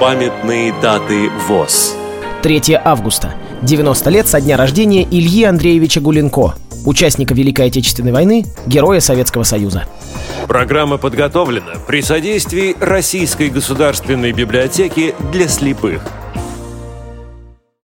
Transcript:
Памятные даты ВОЗ 3 августа. 90 лет со дня рождения Ильи Андреевича Гуленко, участника Великой Отечественной войны, героя Советского Союза. Программа подготовлена при содействии Российской государственной библиотеки для слепых –